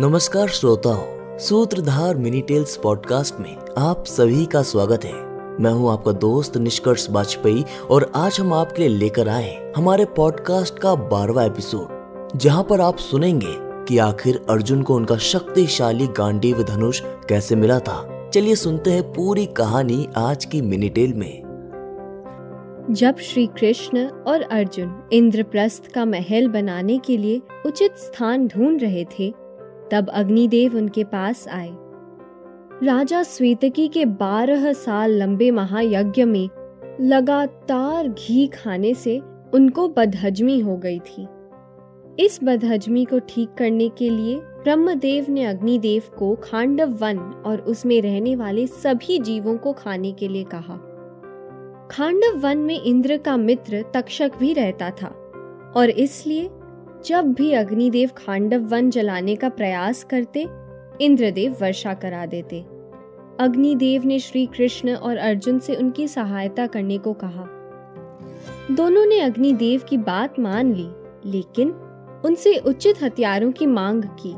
नमस्कार श्रोताओं, सूत्रधार मिनी टेल्स पॉडकास्ट में आप सभी का स्वागत है। मैं हूँ आपका दोस्त निष्कर्ष वाजपेयी और आज हम आपके लिए लेकर आए हमारे पॉडकास्ट का बारवा एपिसोड जहाँ पर आप सुनेंगे कि आखिर अर्जुन को उनका शक्तिशाली गांडीव धनुष कैसे मिला था। चलिए सुनते हैं पूरी कहानी आज की मिनी टेल में। जब श्री कृष्ण और अर्जुन इंद्रप्रस्थ का महल बनाने के लिए उचित स्थान ढूंढ रहे थे तब अग्निदेव उनके पास आए। राजा स्वेतकी के बारह साल लंबे महायज्ञ में लगातार घी खाने से उनको बदहजमी हो गई थी। इस बदहजमी को ठीक करने के लिए ब्रह्मदेव ने अग्निदेव को खांडव वन और उसमें रहने वाले सभी जीवों को खाने के लिए कहा। खांडव वन में इंद्र का मित्र तक्षक भी रहता था और इसलिए जब भी अग्निदेव खांडव वन जलाने का प्रयास करते, इंद्रदेव वर्षा करा देते। अग्निदेव ने श्री कृष्ण और अर्जुन से उनकी सहायता करने को कहा। दोनों ने अग्निदेव की बात मान ली, लेकिन उनसे उचित हथियारों की मांग की।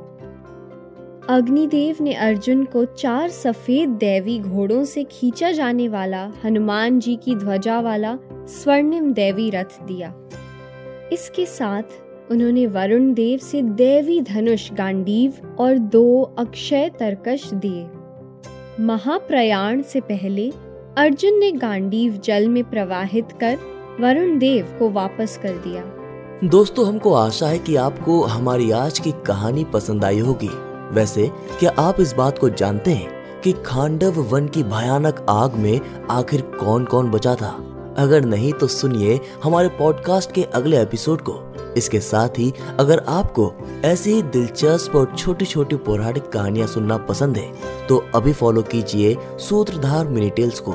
अग्निदेव ने अर्जुन को चार सफ़ेद दैवी घोड़ों से खींचा जाने वाला हनुमान जी की ध्वजा वाला स्वर्णिम दैवी रथ दिया। इसके साथ उन्होंने वरुण देव से देवी धनुष गांडीव और दो अक्षय तरकश दिए। महाप्रयाण से पहले अर्जुन ने गांडीव जल में प्रवाहित कर वरुण देव को वापस कर दिया। दोस्तों, हमको आशा है कि आपको हमारी आज की कहानी पसंद आई होगी। वैसे, क्या आप इस बात को जानते हैं कि खांडव वन की भयानक आग में आखिर कौन कौन बचा था? अगर नहीं तो सुनिए हमारे पॉडकास्ट के अगले एपिसोड को। इसके साथ ही अगर आपको ऐसी ही दिलचस्प और छोटी छोटी पौराणिक कहानियाँ सुनना पसंद है तो अभी फॉलो कीजिए सूत्रधार मिनी टेल्स को।